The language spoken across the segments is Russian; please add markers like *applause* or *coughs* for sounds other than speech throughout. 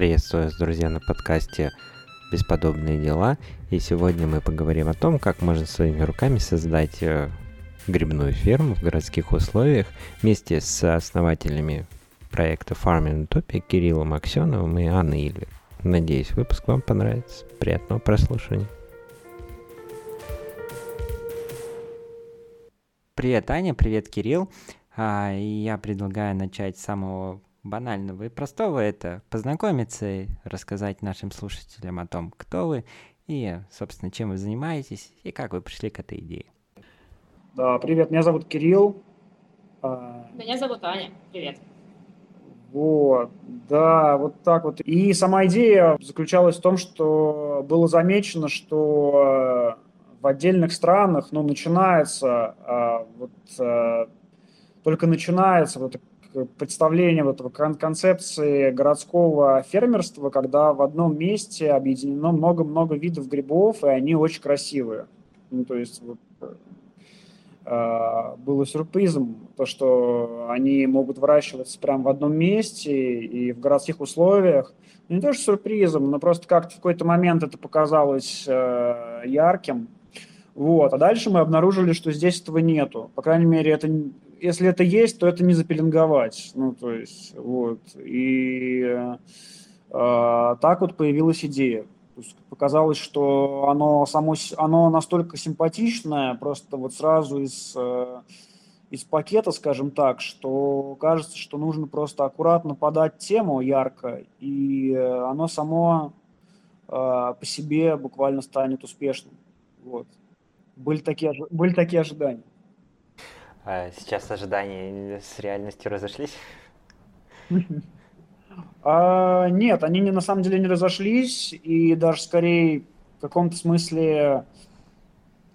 Приветствую вас, друзья, на подкасте «Бесподобные дела». И сегодня мы поговорим о том, как можно своими руками создать э, грибную ферму в городских условиях вместе с основателями проекта Farming Utopia Кириллом Аксеновым и Анной Ильвик. Надеюсь, выпуск вам понравится. Приятного прослушивания. Привет, Аня, привет, Кирилл. А, я предлагаю начать с самого банального и простого. Это познакомиться и рассказать нашим слушателям о том, кто вы и, собственно, чем вы занимаетесь и как вы пришли к этой идее. Да, привет, меня зовут Кирилл. А, меня зовут Аня. Привет. Вот, да, вот так вот. И сама идея заключалась в том, что было замечено, что в отдельных странах, ну, начинается а, вот только начинается вот представление вот концепции городского фермерства, когда в одном месте объединено много-много видов грибов, и они очень красивые. Ну, то есть вот, э, было сюрпризом то, что они могут выращиваться прямо в одном месте и в городских условиях. Ну, не то, что сюрпризом, но просто как-то в какой-то момент это показалось э, ярким. Вот. А дальше мы обнаружили, что здесь этого нету. По крайней мере, это если это есть, то это не запеленговать. Ну, то есть, вот. И э, так вот появилась идея. То есть показалось, что оно, само, оно настолько симпатичное, просто вот сразу из, э, из пакета, скажем так, что кажется, что нужно просто аккуратно подать тему ярко, и оно само э, по себе буквально станет успешным. Вот. Были такие, были такие ожидания. А сейчас ожидания с реальностью разошлись? А, нет, они не, на самом деле не разошлись, и даже скорее в каком-то смысле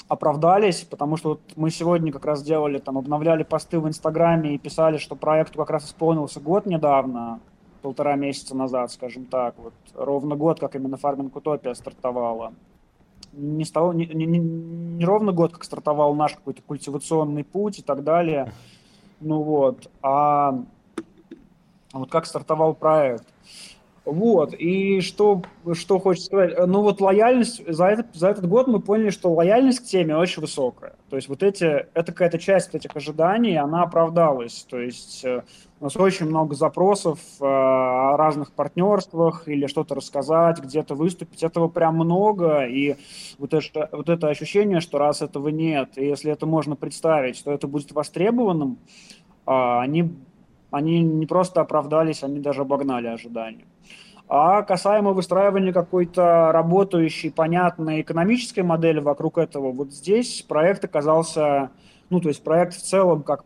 оправдались, потому что вот мы сегодня как раз делали, там, обновляли посты в Инстаграме и писали, что проекту как раз исполнился год недавно, полтора месяца назад, скажем так, вот ровно год, как именно фарминг Утопия стартовала не, стало, не, не, не ровно год, как стартовал наш какой-то культивационный путь и так далее. Ну вот, а вот как стартовал проект. Вот, и что, что хочется сказать, ну вот лояльность, за этот, за этот год мы поняли, что лояльность к теме очень высокая. То есть вот эти, это какая-то часть этих ожиданий, она оправдалась. То есть э, у нас очень много запросов э, о разных партнерствах или что-то рассказать, где-то выступить. Этого прям много, и вот это, вот это ощущение, что раз этого нет, и если это можно представить, что это будет востребованным, а, они они не просто оправдались, они даже обогнали ожидания. А касаемо выстраивания какой-то работающей, понятной экономической модели вокруг этого, вот здесь проект оказался, ну, то есть проект в целом как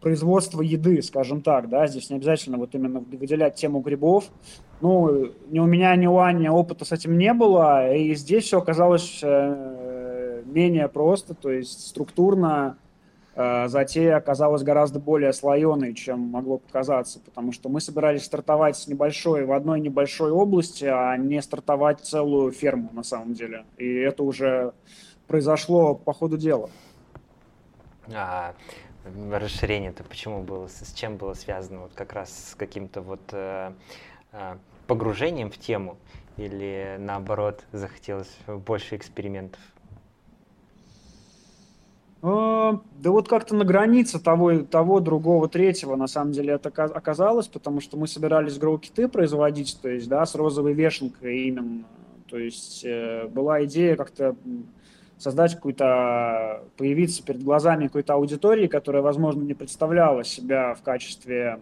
производство еды, скажем так, да, здесь не обязательно вот именно выделять тему грибов. Ну, ни у меня, ни у Ани опыта с этим не было, и здесь все оказалось э, менее просто, то есть структурно затея оказалась гораздо более слоеной, чем могло показаться, потому что мы собирались стартовать с небольшой, в одной небольшой области, а не стартовать целую ферму на самом деле. И это уже произошло по ходу дела. А расширение-то почему было, с чем было связано? Вот как раз с каким-то вот э, э, погружением в тему или наоборот захотелось больше экспериментов? А, да вот как-то на границе того, того, другого, третьего, на самом деле, это оказалось, потому что мы собирались гроу-киты производить, то есть, да, с розовой вешенкой именно. То есть э, была идея как-то создать какую-то, появиться перед глазами какой-то аудитории, которая, возможно, не представляла себя в качестве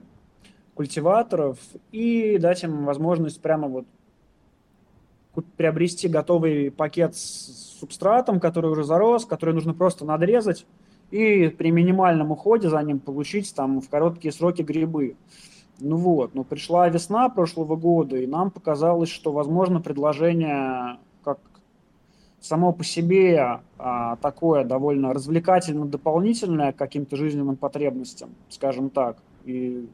культиваторов, и дать им возможность прямо вот приобрести готовый пакет с субстратом, который уже зарос, который нужно просто надрезать и при минимальном уходе за ним получить там в короткие сроки грибы. Ну вот, но пришла весна прошлого года, и нам показалось, что, возможно, предложение как само по себе а, такое довольно развлекательно-дополнительное к каким-то жизненным потребностям, скажем так, и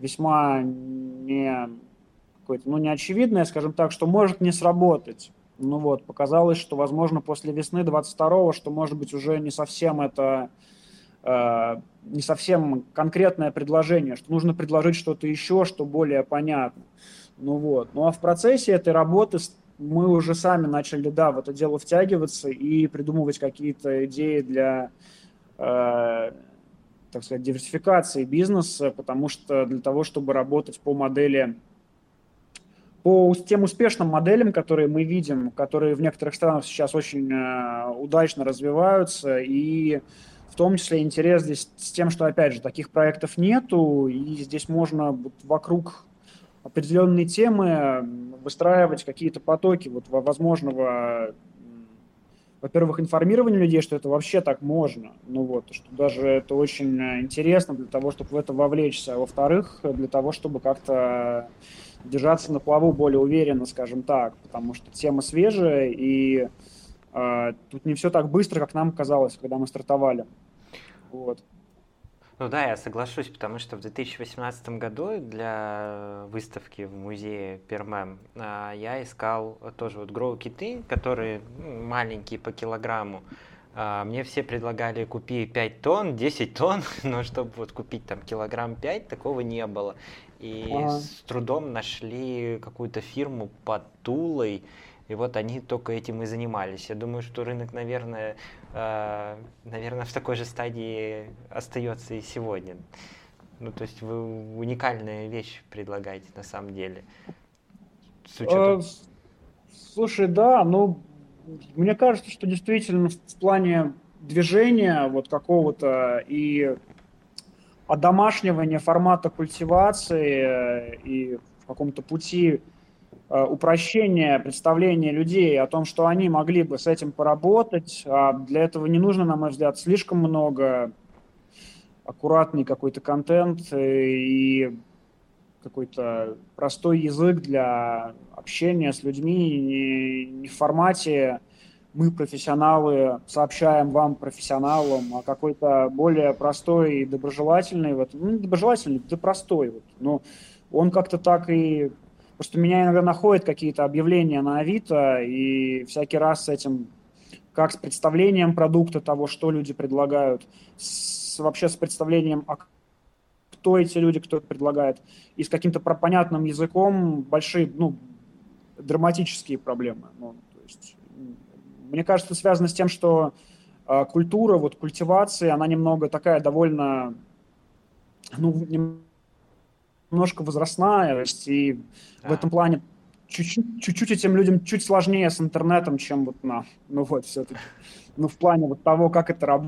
весьма не какое-то, ну, неочевидное, скажем так, что может не сработать. Ну вот, показалось, что, возможно, после весны 22-го, что, может быть, уже не совсем это, э, не совсем конкретное предложение, что нужно предложить что-то еще, что более понятно. Ну вот. Ну а в процессе этой работы мы уже сами начали, да, в это дело втягиваться и придумывать какие-то идеи для, э, так сказать, диверсификации бизнеса, потому что для того, чтобы работать по модели, по тем успешным моделям, которые мы видим, которые в некоторых странах сейчас очень э, удачно развиваются, и в том числе интерес здесь с тем, что, опять же, таких проектов нету, и здесь можно вокруг определенные темы выстраивать какие-то потоки вот возможного, во-первых, информирования людей, что это вообще так можно, ну вот, что даже это очень интересно для того, чтобы в это вовлечься, а во-вторых, для того, чтобы как-то держаться на плаву более уверенно, скажем так, потому что тема свежая, и э, тут не все так быстро, как нам казалось, когда мы стартовали. Вот. Ну да, я соглашусь, потому что в 2018 году для выставки в музее Пермем а, я искал тоже вот гроу-киты, которые ну, маленькие по килограмму. А, мне все предлагали купить 5 тонн, 10 тонн, *laughs* но чтобы вот купить там килограмм 5, такого не было. И ага. с трудом нашли какую-то фирму под Тулой, и вот они только этим и занимались. Я думаю, что рынок, наверное, э, наверное, в такой же стадии остается и сегодня. Ну, то есть вы уникальная вещь предлагаете на самом деле. С учетом... Э, слушай, да, ну, мне кажется, что действительно в плане движения вот какого-то и одомашнивания формата культивации э, и в каком-то пути Э, упрощение представления людей о том, что они могли бы с этим поработать. А для этого не нужно, на мой взгляд, слишком много аккуратный какой-то контент и какой-то простой язык для общения с людьми, не, не в формате мы профессионалы, сообщаем вам, профессионалам, а какой-то более простой и доброжелательный, вот, ну, доброжелательный, да простой, вот, но он как-то так и Просто меня иногда находят какие-то объявления на Авито, и всякий раз с этим, как с представлением продукта, того, что люди предлагают, с, вообще с представлением, а кто эти люди, кто предлагает, и с каким-то понятным языком большие, ну, драматические проблемы. Ну, то есть, мне кажется, связано с тем, что э, культура, вот культивации, она немного такая довольно, ну, немножко возрастная, и а. в этом плане чуть-чуть этим людям чуть сложнее с интернетом, чем вот на, ну вот все-таки, ну в плане вот того, как это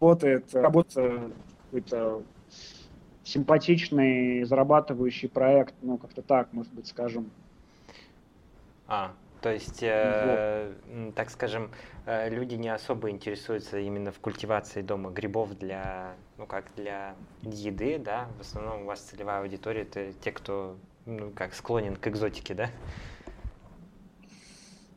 работает, работа какой-то симпатичный, зарабатывающий проект, ну как-то так, может быть, скажем. А, то есть, э, вот. так скажем, э, люди не особо интересуются именно в культивации дома грибов для, ну как, для еды, да? В основном у вас целевая аудитория это те, кто, ну как, склонен к экзотике, да?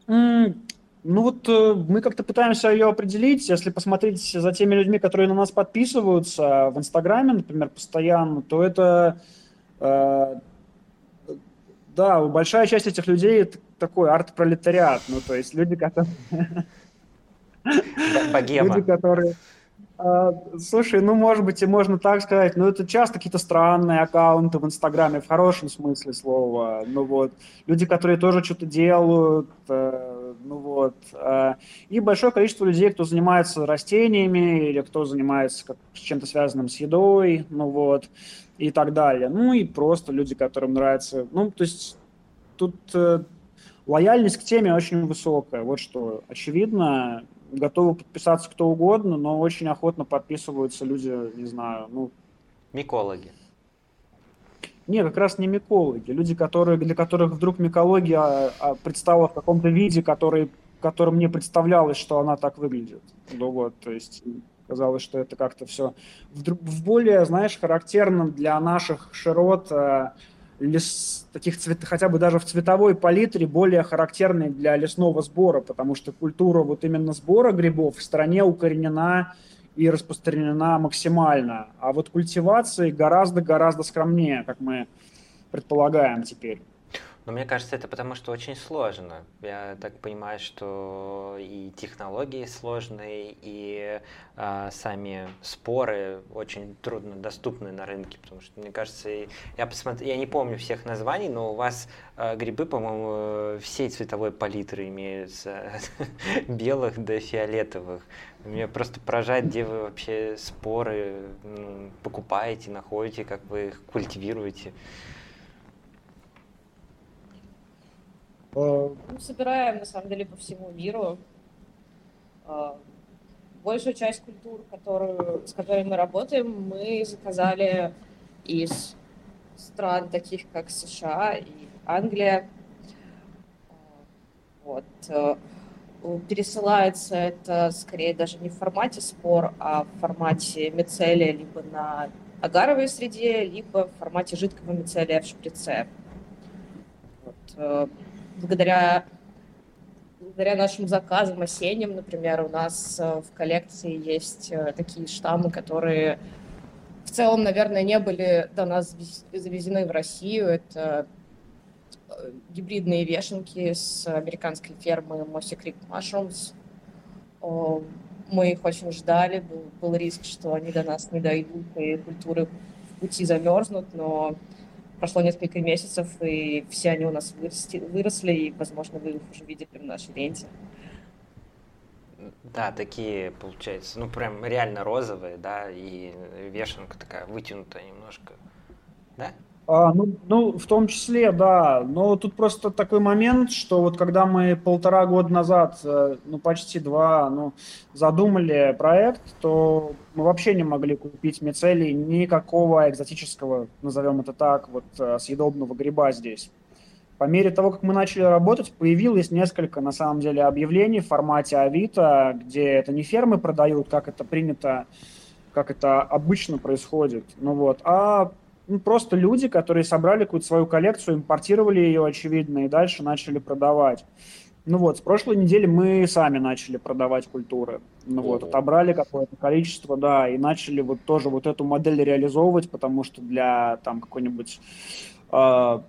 Mm, ну вот э, мы как-то пытаемся ее определить. Если посмотреть за теми людьми, которые на нас подписываются в Инстаграме, например, постоянно, то это э, да, большая часть этих людей это такой арт-пролетариат, ну, то есть люди, которые... Богема. Люди, которые... А, слушай, ну, может быть, и можно так сказать, но это часто какие-то странные аккаунты в Инстаграме, в хорошем смысле слова. Ну вот, люди, которые тоже что-то делают, э, ну вот. Э, и большое количество людей, кто занимается растениями или кто занимается как, чем-то связанным с едой, ну вот и так далее. Ну и просто люди, которым нравится. Ну, то есть тут э, лояльность к теме очень высокая. Вот что очевидно. Готовы подписаться кто угодно, но очень охотно подписываются люди, не знаю, ну... Микологи. Не, как раз не микологи. Люди, которые, для которых вдруг микология а, а, предстала в каком-то виде, который, которым не представлялось, что она так выглядит. Ну вот, то есть Казалось, что это как-то все в, в более, знаешь, характерном для наших широт э, лес, таких цвет, хотя бы даже в цветовой палитре более характерной для лесного сбора, потому что культура вот именно сбора грибов в стране укоренена и распространена максимально. А вот культивации гораздо-гораздо скромнее, как мы предполагаем теперь. Но мне кажется, это потому, что очень сложно. Я так понимаю, что и технологии сложные, и э, сами споры очень трудно доступны на рынке, потому что, мне кажется, я посмотрел, я не помню всех названий, но у вас э, грибы, по-моему, всей цветовой палитры имеются, *laughs* белых до фиолетовых. Меня просто поражает, где вы вообще споры покупаете, находите, как вы их культивируете. Мы собираем, на самом деле, по всему миру. А, большую часть культур, которую, с которыми мы работаем, мы заказали из стран таких, как США и Англия. А, вот. Э, пересылается это скорее даже не в формате спор, а в формате мицелия либо на агаровой среде, либо в формате жидкого мицелия в шприце. Вот э, благодаря, благодаря нашим заказам осенним, например, у нас э, в коллекции есть э, такие штаммы, которые в целом, наверное, не были до нас завезены в Россию. Это э, гибридные вешенки с американской фермы Mossy Creek Mushrooms. Мы их очень ждали, был, был риск, что они до нас не дойдут, и культуры в пути замерзнут, но прошло несколько месяцев, и все они у нас выросли, и, возможно, вы их уже видели в нашей ленте. Да, такие, получается, ну, прям реально розовые, да, и вешенка такая вытянутая немножко, да? А, ну, ну, в том числе, да. Но тут просто такой момент, что вот когда мы полтора года назад, э, ну почти два, ну, задумали проект, то мы вообще не могли купить мицелий никакого экзотического, назовем это так, вот э, съедобного гриба здесь. По мере того, как мы начали работать, появилось несколько, на самом деле, объявлений в формате Авито, где это не фермы продают, как это принято, как это обычно происходит, ну вот, а ну, просто люди, которые собрали какую-то свою коллекцию, импортировали ее, очевидно, и дальше начали продавать. Ну вот, с прошлой недели мы сами начали продавать культуры. Ну вот, отобрали какое-то количество, да, и начали вот тоже вот эту модель реализовывать, потому что для там какой-нибудь э,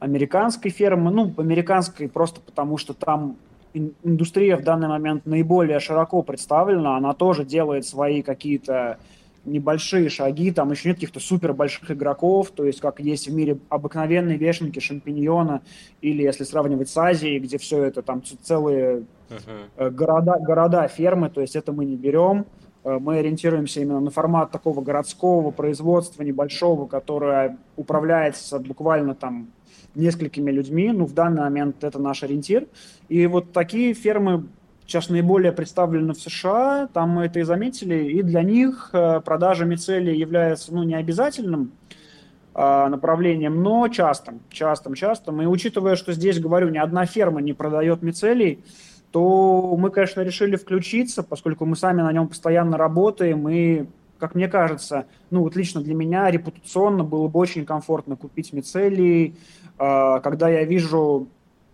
американской фермы, ну, американской просто потому, что там индустрия в данный момент наиболее широко представлена, она тоже делает свои какие-то небольшие шаги, там еще нет каких-то супер больших игроков, то есть как есть в мире обыкновенные вешенки шампиньона, или если сравнивать с Азией, где все это там целые uh-huh. города, города, фермы, то есть это мы не берем. Э, мы ориентируемся именно на формат такого городского производства небольшого, которое управляется буквально там несколькими людьми. Ну, в данный момент это наш ориентир. И вот такие фермы сейчас наиболее представлены в США, там мы это и заметили, и для них э, продажа мицелия является ну, не обязательным а, направлением, но частым, частым, частым. И учитывая, что здесь, говорю, ни одна ферма не продает мицелий, то мы, конечно, решили включиться, поскольку мы сами на нем постоянно работаем, и, как мне кажется, ну вот лично для меня репутационно было бы очень комфортно купить мицелий, а, когда я вижу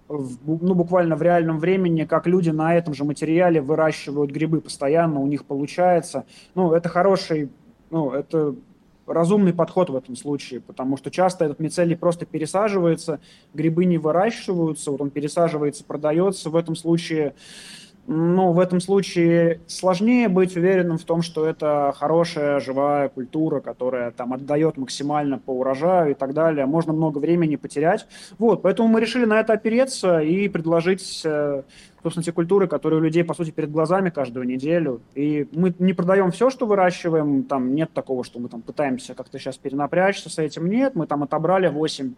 ну, буквально в реальном времени, как люди на этом же материале выращивают грибы постоянно, у них получается. Ну, это хороший, ну, это разумный подход в этом случае, потому что часто этот мицелий просто пересаживается, грибы не выращиваются, вот он пересаживается, продается. В этом случае ну, в этом случае сложнее быть уверенным в том, что это хорошая, живая культура, которая там отдает максимально по урожаю и так далее. Можно много времени потерять. Вот, поэтому мы решили на это опереться и предложить, э, собственно, те культуры, которые у людей, по сути, перед глазами каждую неделю. И мы не продаем все, что выращиваем, там нет такого, что мы там пытаемся как-то сейчас перенапрячься с этим. Нет, мы там отобрали 8,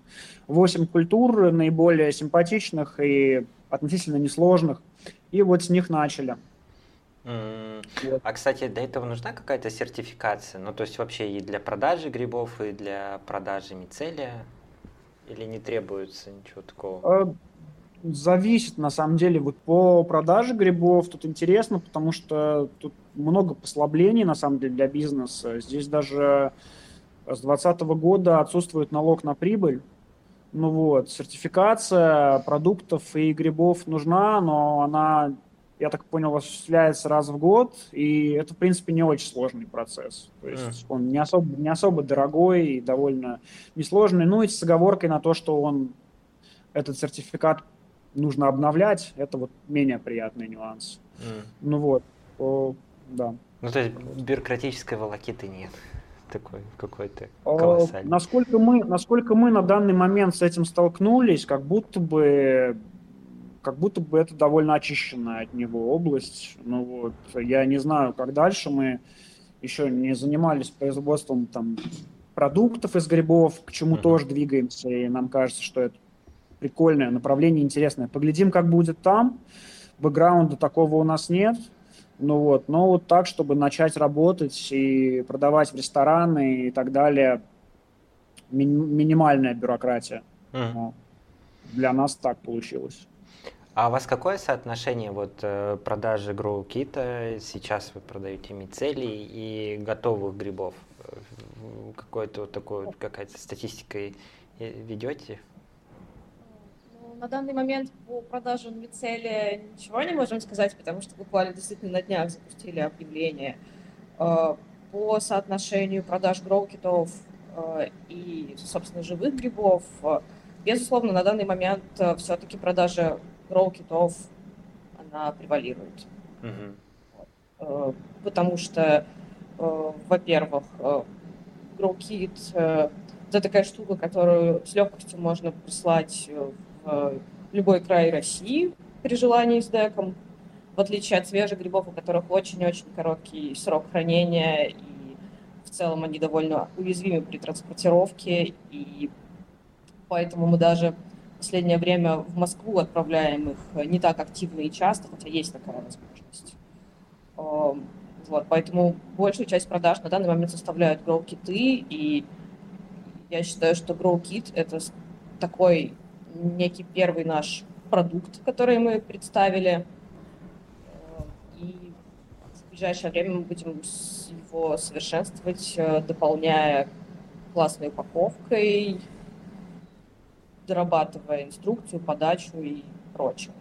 8 культур наиболее симпатичных и относительно несложных и вот с них начали. Mm. Вот. А, кстати, для этого нужна какая-то сертификация? Ну, то есть вообще и для продажи грибов, и для продажи мицелия? Или не требуется ничего такого? А, зависит, на самом деле. Вот по продаже грибов тут интересно, потому что тут много послаблений, на самом деле, для бизнеса. Здесь даже с 2020 года отсутствует налог на прибыль. Ну вот, сертификация продуктов и грибов нужна, но она, я так понял, осуществляется раз в год, и это, в принципе, не очень сложный процесс. То есть он не особо, не особо дорогой и довольно несложный, ну и с оговоркой на то, что он этот сертификат нужно обновлять, это вот менее приятный нюанс. Mm. Ну вот, о, да. Ну, то есть бюрократической волокиты нет такой какой-то колоссальный. Насколько мы, насколько мы на данный момент с этим столкнулись, как будто бы как будто бы это довольно очищенная от него область. Ну вот, я не знаю, как дальше мы еще не занимались производством там продуктов из грибов, к чему uh-huh. тоже двигаемся, и нам кажется, что это прикольное направление, интересное. Поглядим, как будет там. Бэкграунда такого у нас нет. Ну вот, но вот так, чтобы начать работать и продавать в рестораны и так далее, ми- минимальная бюрократия. Ну, для нас так получилось. А у вас какое соотношение вот э, продажи Grow Kit? Сейчас вы продаете мицелий и готовых грибов? Э, какой-то вот такой какая-то статистикой ведете? На данный момент по продаже мицелия ничего не можем сказать, потому что буквально действительно на днях запустили объявление. Э, по соотношению продаж гроу-китов и, собственно, живых грибов, безусловно, на данный момент все-таки продажа гроу-китов, она превалирует. Uh-huh. Потому что, э, во-первых, гроу-кит э, это такая штука, которую с легкостью можно прислать любой край России при желании с деком, в отличие от свежих грибов, у которых очень-очень короткий срок хранения, и в целом они довольно уязвимы при транспортировке, и поэтому мы даже последнее время в Москву отправляем их э, не так активно и часто, хотя есть такая возможность. Эм, вот, поэтому большую часть продаж на данный момент составляют grow-киты, и я считаю, что grow-кит — это такой некий первый наш продукт, который мы представили, и в ближайшее время мы будем его совершенствовать, э, дополняя классной упаковкой, дорабатывая инструкцию, подачу и прочее.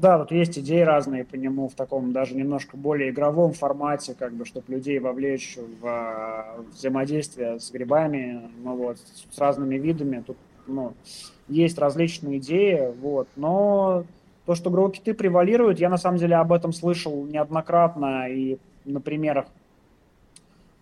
Да, тут есть идеи разные по нему в таком даже немножко более игровом формате, как бы, чтобы людей вовлечь в а, взаимодействие с грибами, ну вот, с разными видами. Тут, ну, есть различные идеи, вот, но то, что гроу-киты превалируют, я на самом деле об этом слышал неоднократно и на примерах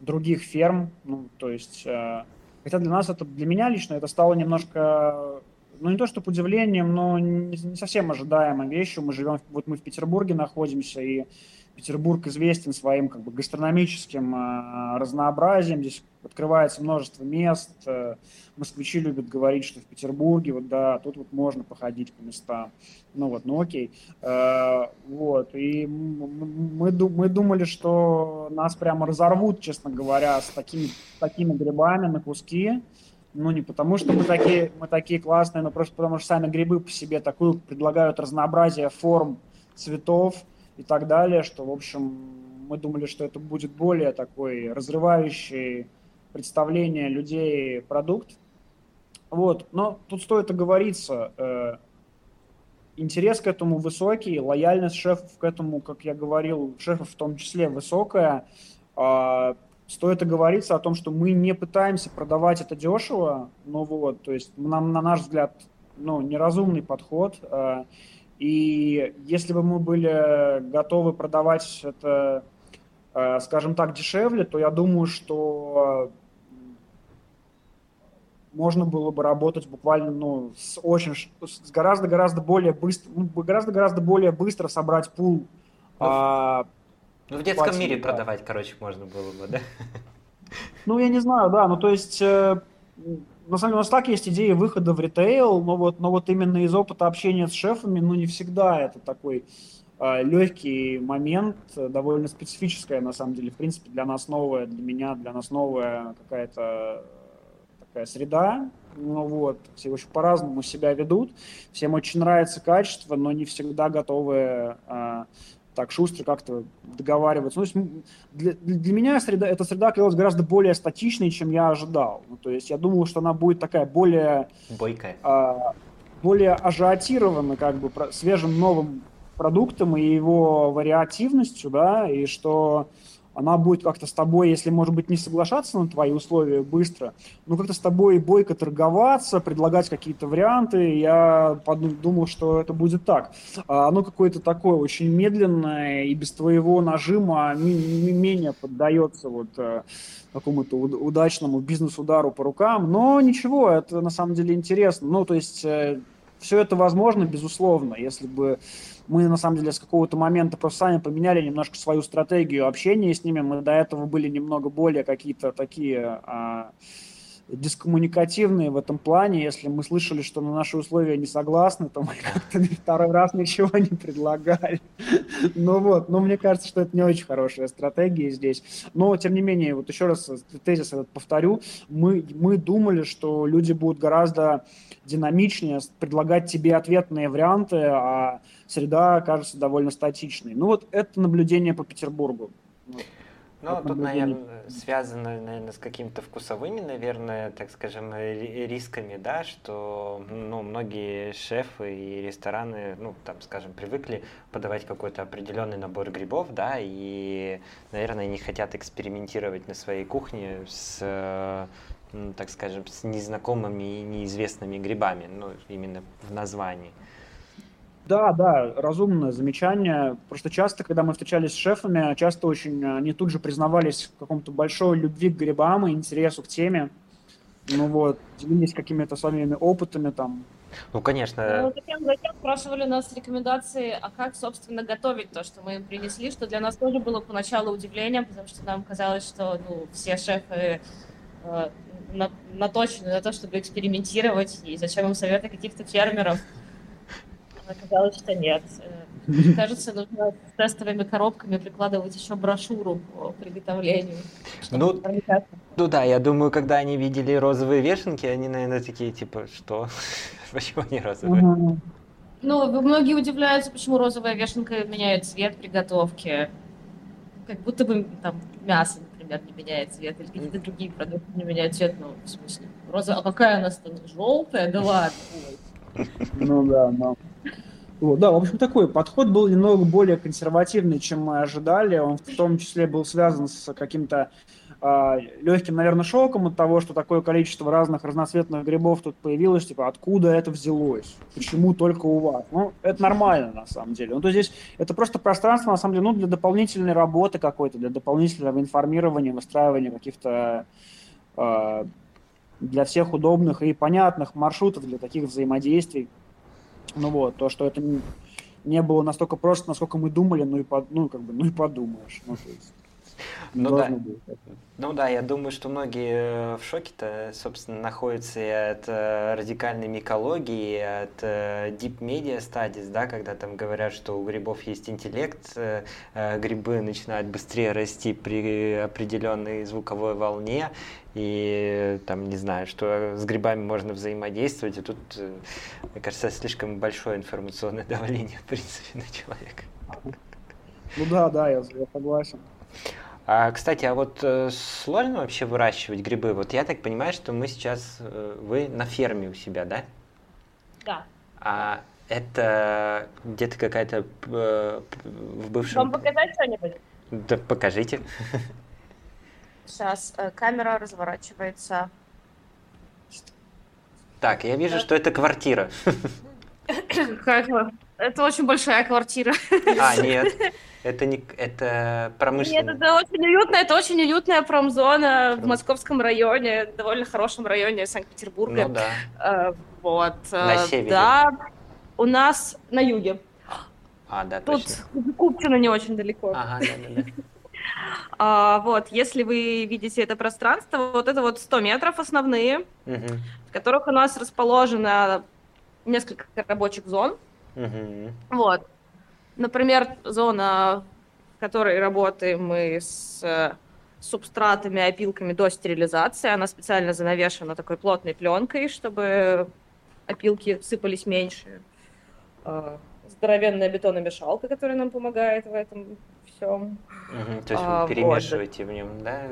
других ферм, ну, то есть, э, хотя для нас это, для меня лично это стало немножко ну не то чтобы удивлением, но не, не совсем ожидаемой вещью. Мы живем, вот мы в Петербурге находимся, и Петербург известен своим как бы гастрономическим э, разнообразием. Здесь открывается множество мест. Э, москвичи любят говорить, что в Петербурге вот да, тут вот можно походить по местам. Ну вот, ну окей. Э, вот и мы мы думали, что нас прямо разорвут, честно говоря, с такими такими грибами на куски. Ну, не потому, что мы такие, мы такие классные, но просто потому, что сами грибы по себе такую предлагают разнообразие форм, цветов и так далее, что, в общем, мы думали, что это будет более такой разрывающий представление людей продукт. Вот, но тут стоит оговориться, э, интерес к этому высокий, лояльность шефов к этому, как я говорил, шефов в том числе высокая. Э, стоит оговориться о том, что мы не пытаемся продавать это дешево, но вот, то есть нам, на наш взгляд, ну, неразумный подход. И если бы мы были готовы продавать это, э, скажем так, дешевле, то я думаю, что можно было бы работать буквально, ну, с очень, с гораздо, гораздо более быстро, ну, гораздо, гораздо более быстро собрать пул а, ну, в детском мире да. продавать, короче, можно было бы, да? Ну, я не знаю, да, ну, то есть, э, на самом деле, у нас так есть идеи выхода в ритейл, но вот, но вот именно из опыта общения с шефами, ну, не всегда это такой э, легкий момент, довольно специфическая, на самом деле, в принципе, для нас новая, для меня, для нас новая какая-то такая среда, ну вот, все очень по-разному себя ведут, всем очень нравится качество, но не всегда готовы э, так шустро как-то договариваться. Ну, то есть для, для меня среда, эта среда оказалась гораздо более статичной, чем я ожидал. Ну, то есть я думал, что она будет такая более... Бойкая. А, более ажиотирована как бы свежим новым продуктом и его вариативностью, да, и что она будет как-то с тобой, если, может быть, не соглашаться на твои условия быстро, но как-то с тобой бойко торговаться, предлагать какие-то варианты. Я думал, что это будет так. А оно какое-то такое очень медленное и без твоего нажима менее поддается вот э, какому-то удачному бизнес-удару по рукам. Но ничего, это на самом деле интересно. Ну, то есть э, все это возможно, безусловно, если бы мы, на самом деле, с какого-то момента просто сами поменяли немножко свою стратегию общения с ними. Мы до этого были немного более какие-то такие а, дискоммуникативные в этом плане. Если мы слышали, что на наши условия не согласны, то мы как-то второй раз ничего не предлагали. *laughs* Ну вот, но мне кажется, что это не очень хорошая стратегия здесь. Но, тем не менее, вот еще раз тезис этот повторю, мы, мы думали, что люди будут гораздо динамичнее предлагать тебе ответные варианты, а среда кажется довольно статичной. Ну вот это наблюдение по Петербургу. Ну, тут, наверное, связано, наверное, с какими-то вкусовыми, наверное, так скажем, рисками, да, что, ну, многие шефы и рестораны, ну, там, скажем, привыкли подавать какой-то определенный набор грибов, да, и, наверное, не хотят экспериментировать на своей кухне с так скажем, с незнакомыми и неизвестными грибами, ну, именно в названии. Да, да, разумное замечание. Просто часто, когда мы встречались с шефами, часто очень э, они тут же признавались в каком-то большой любви к грибам и интересу к теме. Ну вот, делились какими-то своими опытами там. Ну, конечно. Ну, затем, затем спрашивали нас рекомендации, а как, собственно, готовить то, что мы им принесли, что для нас тоже было поначалу удивлением, потому что нам казалось, что ну, все шефы э, наточены на то, чтобы экспериментировать, и зачем им советы каких-то фермеров. Оказалось, что нет. Э, кажется, нужно с тестовыми коробками прикладывать еще брошюру по приготовлению. Ну, ну да, я думаю, когда они видели розовые вешенки, они, наверное, такие, типа, что? *laughs* Почему они розовые? Ну, многие удивляются, почему розовая вешенка меняет цвет приготовки. Как будто бы там мясо, например, не меняет цвет, или какие-то другие продукты не меняют цвет. Ну, в смысле, розовая, а какая она станет? Желтая? Да ладно. Ну да, но... Вот, да, в общем, такой подход был немного более консервативный, чем мы ожидали. Он в том числе был связан с каким-то э, легким, наверное, шоком от того, что такое количество разных разноцветных грибов тут появилось. Типа, откуда это взялось? Почему только у вас? Ну, это нормально, на самом деле. Ну, то здесь это просто пространство, на самом деле, ну, для дополнительной работы какой-то, для дополнительного информирования, выстраивания каких-то э, для всех удобных и понятных маршрутов для таких взаимодействий. Ну вот, то, что это не, не было настолько просто, насколько мы думали, ну и, под, ну, как бы, ну и подумаешь. Ну, то есть, ну да. ну да, я думаю, что многие в шоке-то, собственно, находятся и от э, радикальной микологии, от э, deep media studies, да, когда там говорят, что у грибов есть интеллект, э, э грибы начинают быстрее расти при определенной звуковой волне, и там, не знаю, что с грибами можно взаимодействовать, и тут, э, мне кажется, слишком большое информационное *laughs* давление, в принципе, на человека. Ну да, да, я, я согласен. А, кстати, а вот э, сложно вообще выращивать грибы? Вот я так понимаю, что мы сейчас, э, вы на ферме у себя, да? Да. А это где-то какая-то э, в бывшем... Вам показать что-нибудь? Да покажите. *laughs* Сейчас э, камера разворачивается. Так, я вижу, что это квартира. *coughs* Это очень большая квартира. А, нет. Это не это промышленная. Нет, это очень уютно, это очень уютная промзона в московском районе, довольно хорошем районе Санкт-Петербурга. Ну да. Э, вот. На э, севере. Да, у нас на юге. А, да, Тут точно. Купчино не очень далеко. Ага, да, да, да. А, вот, если вы видите это пространство, вот это вот 100 метров основные, угу. в которых у нас расположено несколько рабочих зон. Угу. Вот. Например, зона, в которой работаем мы с э, субстратами, опилками до стерилизации, она специально занавешена такой плотной пленкой, чтобы опилки сыпались меньше. Э, здоровенная бетономешалка, которая нам помогает в этом всем. Угу, то есть вы а, перемешиваете вот. в нем, да?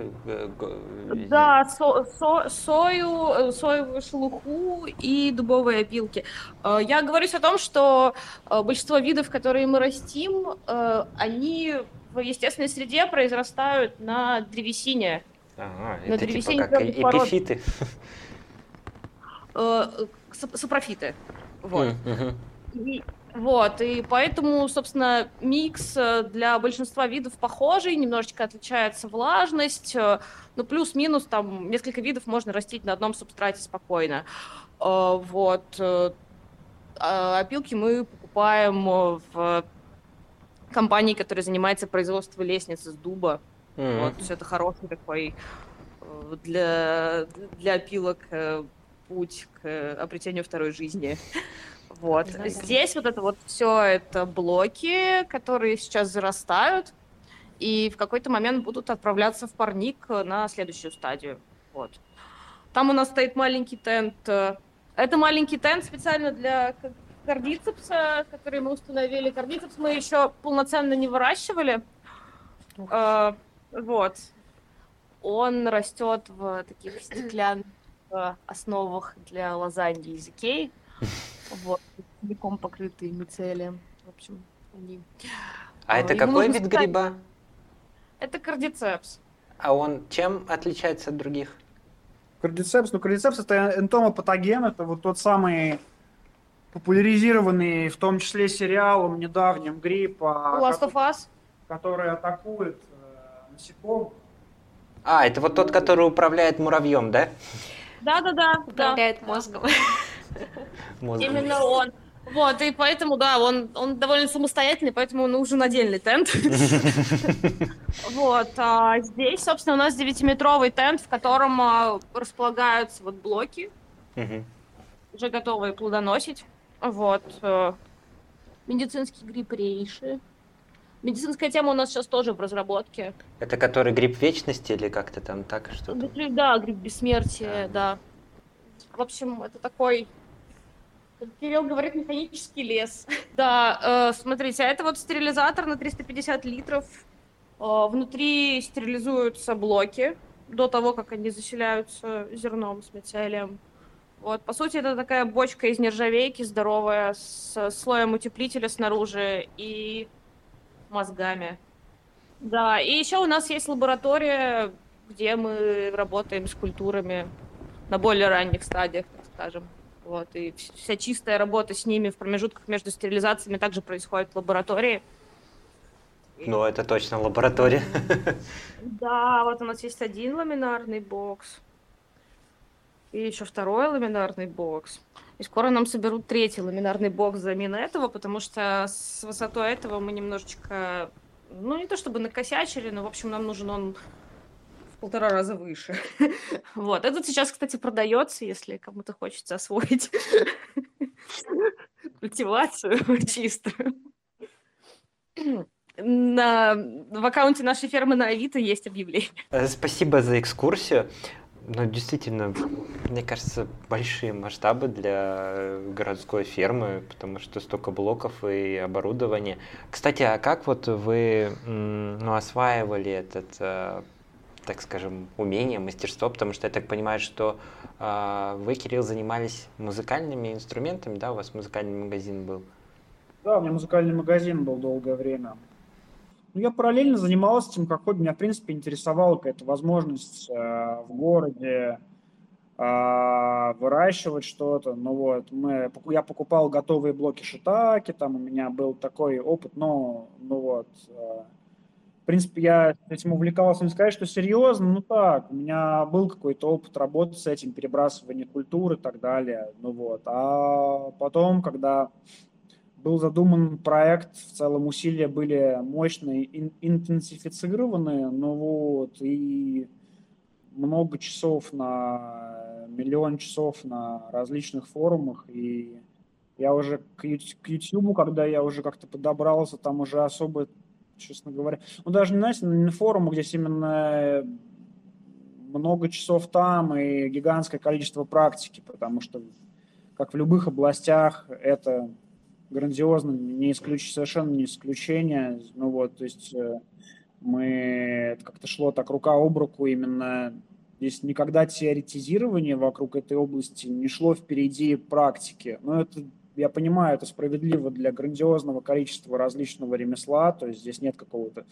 Да, со, со, сою, соевую шелуху и дубовые опилки. А, я говорю о том, что а, большинство видов, которые мы растим, они в естественной среде произрастают на древесине. Ага, На это типа древесине как э- пород. эпифиты. Э, сап- сапрофиты. Вот. И- вот, и поэтому, собственно, микс э, для большинства видов похожий, немножечко отличается влажность, э, ну, плюс-минус, там, несколько видов можно растить на одном субстрате спокойно. Э, Вот. а Опилки мы покупаем в компании, которая занимается производством лестниц из дуба. М. Вот, то есть это хороший такой для, для опилок путь к обретению второй жизни. Вот. Здесь вот это вот все это блоки, которые сейчас зарастают, и в какой-то момент будут отправляться в парник э, на следующую стадию. Вот. Там у нас стоит маленький тент. э, Это маленький тент специально для кардицепса, который мы установили. Кардицепс мы еще полноценно не выращивали. Э, Вот. Он растет в таких стеклянных э, основах для лазаньи из Икеи. Вот. Целиком покрытые мицелием. В общем, они... А это какой вид гриба? Это кардицепс. А он чем отличается от других? Кардицепс, ну кардицепс это энтомопатоген, это вот тот самый популяризированный в том числе сериалом недавним грипп, а, Last of Us. который атакует э, насекомых. А, это вот тот, который управляет муравьем, да? Да-да-да. да. Управляет. Мозгом. *laughs* Именно он. Вот, и поэтому, да, он, он довольно самостоятельный, поэтому нужен отдельный тент. *laughs* Вот, а здесь, собственно, у нас 9-метровый тент, в котором а, располагаются вот блоки, уже готовые плодоносить. Вот. э, Медицинский гриб рейши. Медицинская тема у нас сейчас тоже в разработке. Это который гриб вечности или как-то там так что-то? Да, гриб бессмертия, да. В общем, это такой, Кирилл говорит, механический лес. Да, э, смотрите, а это вот стерилизатор на 350 литров. Э, внутри стерилизуются блоки до того, как они заселяются зерном с мицелием. Вот, по сути, это такая бочка из нержавейки здоровая, с слоем утеплителя снаружи и мозгами. Да, и еще у нас есть лаборатория, где мы работаем с культурами на более ранних стадиях, так скажем. Вот, и вс- вся чистая работа с ними в промежутках между стерилизациями также происходит в лаборатории. Ну, это точно лаборатория. *laughs* Да, вот у нас есть один ламинарный бокс. И еще второй ламинарный бокс. И скоро нам соберут третий ламинарный бокс взамен этого, потому что с высотой этого мы немножечко, ну не то чтобы накосячили, но в общем нам нужен он полтора раза выше. *laughs* Вот. Этот сейчас, кстати, продается, если кому-то хочется освоить *laughs* культивацию *laughs* чистую. *clears throat* На, в аккаунте нашей фермы на Авито есть объявление. Э, Спасибо за экскурсию. Но действительно, мне кажется, большие масштабы для э, городской фермы, потому что столько блоков и оборудования. Кстати, а как вот вы ну, осваивали этот, э, так скажем, умение, мастерство? Потому что я так понимаю, что э, вы, Кирилл, занимались музыкальными инструментами, да? У вас музыкальный магазин был. Да, у меня музыкальный магазин был долгое время. Ну, я параллельно занимался этим как хобби. Меня, в принципе, интересовала какая-то возможность э, в городе э, выращивать что-то. Ну вот, мы, я покупал готовые блоки шитаки, там у меня был такой опыт, но, ну вот, э, принципе, я этим увлекался, не сказать, что серьезно, ну так, у меня был какой-то опыт работы с этим, перебрасывание культуры и так далее, ну вот. А потом, когда был задуман проект, в целом усилия были мощные, ин- интенсифицированы, ну вот, и много часов на, миллион часов на различных форумах, и я уже к, к YouTube, когда я уже как-то подобрался, там уже особо, честно говоря, ну даже знаете, на форумах, здесь именно много часов там и гигантское количество практики, потому что, как в любых областях, это грандиозно, не исключ... совершенно не исключение. Ну вот, то есть э, мы как-то шло так рука об руку именно Здесь никогда теоретизирование вокруг этой области не шло впереди практики. Но это я понимаю, это справедливо для грандиозного количества различного ремесла, то есть здесь нет какого-то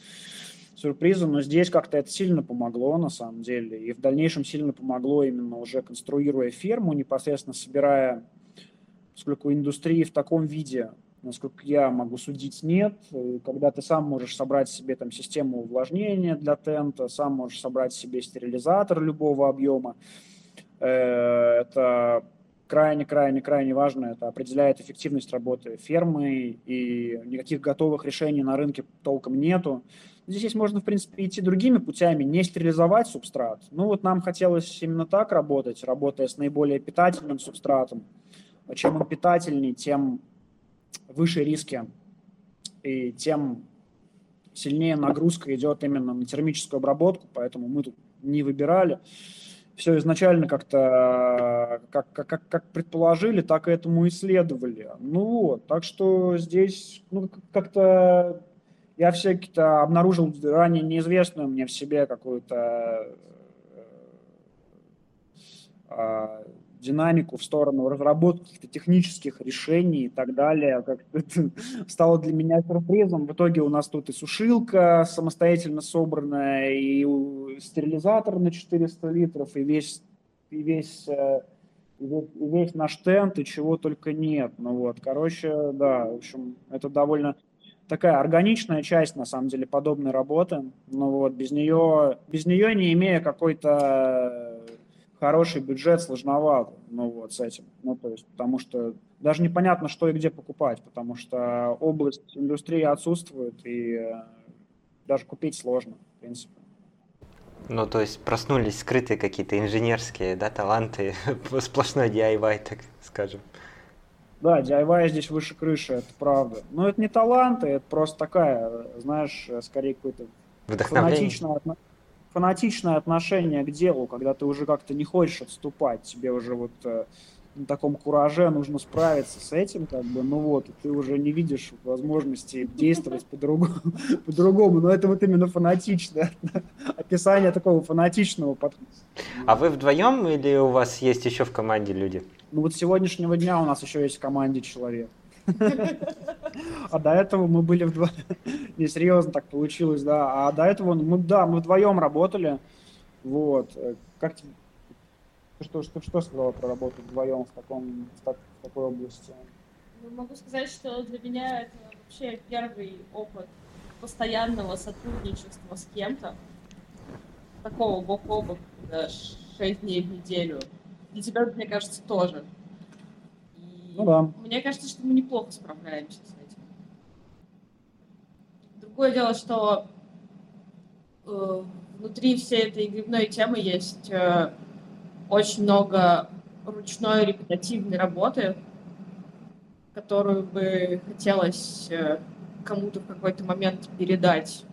сюрприза, но здесь как-то это сильно помогло на самом деле, и в дальнейшем сильно помогло именно уже конструируя ферму, непосредственно собирая, поскольку индустрии в таком виде, насколько я могу судить, нет. Когда ты сам можешь собрать себе там систему увлажнения для тента, сам можешь собрать себе стерилизатор любого объема, э, это крайне-крайне-крайне важно. Это определяет эффективность работы фермы, и никаких готовых решений на рынке толком нету. Здесь можно, в принципе, идти другими путями, не стерилизовать субстрат. Ну вот нам хотелось именно так работать, работая с наиболее питательным субстратом. Чем он питательнее, тем выше риски, и тем сильнее нагрузка идет именно на термическую обработку, поэтому мы тут не выбирали все изначально как-то как, как, как предположили, так и этому исследовали. Ну вот, так что здесь ну, как-то я все-таки обнаружил ранее неизвестную мне в себе какую-то э, динамику в сторону разработки каких-то технических решений и так далее. Как это *laughs* стало для меня сюрпризом. В итоге у нас тут и сушилка самостоятельно собранная, и стерилизатор на 400 литров, и весь, и весь, э, и весь, и весь наш тент, и чего только нет. Ну вот, короче, да, в общем, это довольно такая органичная часть, на самом деле, подобной работы. Ну вот, без нее, без нее не имея какой-то хороший бюджет сложновато, ну вот с этим, ну то есть, потому что даже непонятно, что и где покупать, потому что область индустрии отсутствует и э, даже купить сложно, в принципе. Ну, то есть проснулись скрытые какие-то инженерские, да, таланты, *laughs* сплошной DIY, так скажем. Да, DIY здесь выше крыши, это правда. Но это не таланты, это просто такая, знаешь, скорее какой-то фанатичная, фанатичное отношение к делу, когда ты уже как-то не хочешь отступать, тебе уже вот э, на таком кураже нужно справиться с этим, как бы, ну вот, и ты уже не видишь возможности действовать *laughs* по-другому, *laughs* по-другому, но это вот именно фанатичное *laughs* описание такого фанатичного подхода. А вы вдвоем или у вас есть еще в команде люди? Ну вот с сегодняшнего дня у нас еще есть в команде человек. А до этого мы были вдвоем. *laughs* Не, серьезно так получилось, да. А до этого мы, да, мы вдвоем работали. Вот. Как что, что, что сказала про работу вдвоем в, таком, в, так, в такой области? Ну, могу сказать, что для меня это вообще первый опыт постоянного сотрудничества с кем-то. Такого бок о бок, да, 6 дней в неделю. Для тебя, мне кажется, тоже. Ну да. Мне кажется, что мы неплохо справляемся с этим. Другое дело, что э, внутри всей этой грибной темы есть э, очень много ручной репетативной работы, которую бы хотелось э, кому-то в какой-то момент передать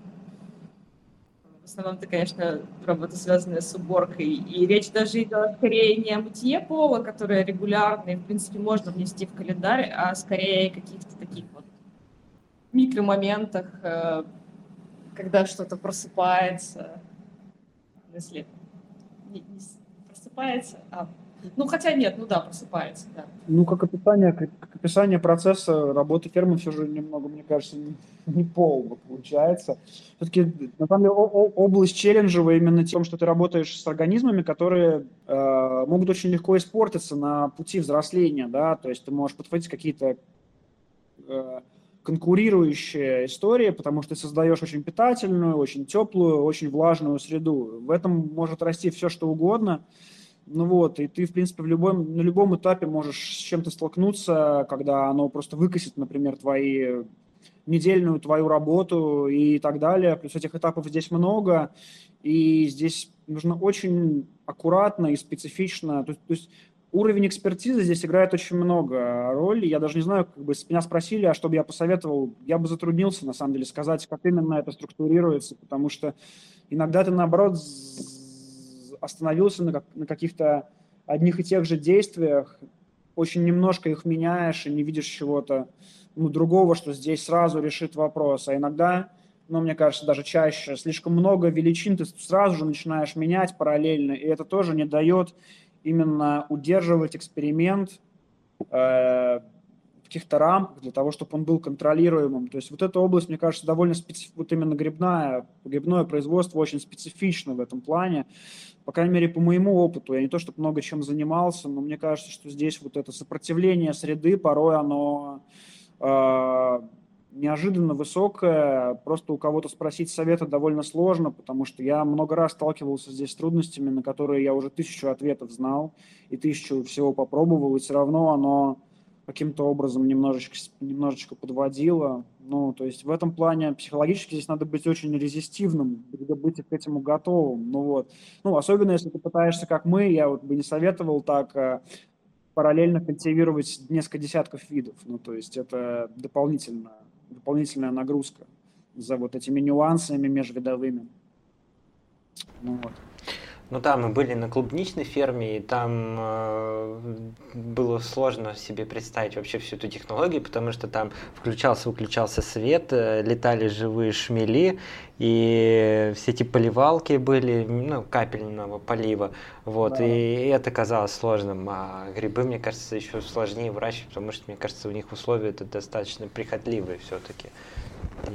основном это, конечно, работа, связанная с уборкой. И речь даже идет скорее не о мытье пола, которое регулярно и, в принципе, можно внести в календарь, а скорее каких-то таких вот микромоментах, э, когда что-то просыпается. Если не, не просыпается, а ну, хотя нет, ну да, просыпается, да. Ну, как описание, как, описание процесса работы фермы все же немного, мне кажется, не, не полно получается. Все-таки, на самом деле, область челленджевая именно тем, что ты работаешь с организмами, которые э, могут очень легко испортиться на пути взросления, да, то есть ты можешь подхватить какие-то э, конкурирующие истории, потому что ты создаешь очень питательную, очень теплую, очень влажную среду. В этом может расти все, что угодно. Ну вот, и ты, в принципе, в любом, на любом этапе можешь с чем-то столкнуться, когда оно просто выкосит, например, твои недельную твою работу и так далее. Плюс этих этапов здесь много, и здесь нужно очень аккуратно и специфично. То, то есть уровень экспертизы здесь играет очень много роли. Я даже не знаю, как бы меня спросили, а что бы я посоветовал, я бы затруднился, на самом деле, сказать, как именно это структурируется, потому что иногда ты, наоборот, остановился на, как, на каких-то одних и тех же действиях, очень немножко их меняешь и не видишь чего-то ну, другого, что здесь сразу решит вопрос. А иногда, ну, мне кажется, даже чаще, слишком много величин ты сразу же начинаешь менять параллельно, и это тоже не дает именно удерживать эксперимент э, каких-то рамках, для того, чтобы он был контролируемым. То есть вот эта область, мне кажется, довольно специф... вот именно грибная, грибное производство очень специфично в этом плане. По крайней мере, по моему опыту, я не то, чтобы много чем занимался, но мне кажется, что здесь вот это сопротивление среды, порой оно э, неожиданно высокое. Просто у кого-то спросить совета довольно сложно, потому что я много раз сталкивался здесь с трудностями, на которые я уже тысячу ответов знал и тысячу всего попробовал, и все равно оно каким-то образом немножечко, немножечко подводило. Ну, то есть в этом плане психологически здесь надо быть очень резистивным, быть к этому готовым. Ну вот. Ну, особенно если ты пытаешься, как мы, я вот бы не советовал так э, параллельно культивировать несколько десятков видов. Ну, то есть это дополнительно дополнительная нагрузка за вот этими нюансами межвидовыми. Ну, вот. Ну да, мы были на клубничной ферме, и там э, было сложно себе представить вообще всю эту технологию, потому что там включался-выключался свет, э, летали живые шмели, и все эти поливалки были, ну, капельного полива, вот, да. и это казалось сложным. А грибы, мне кажется, еще сложнее выращивать, потому что, мне кажется, у них условия это достаточно прихотливые все-таки.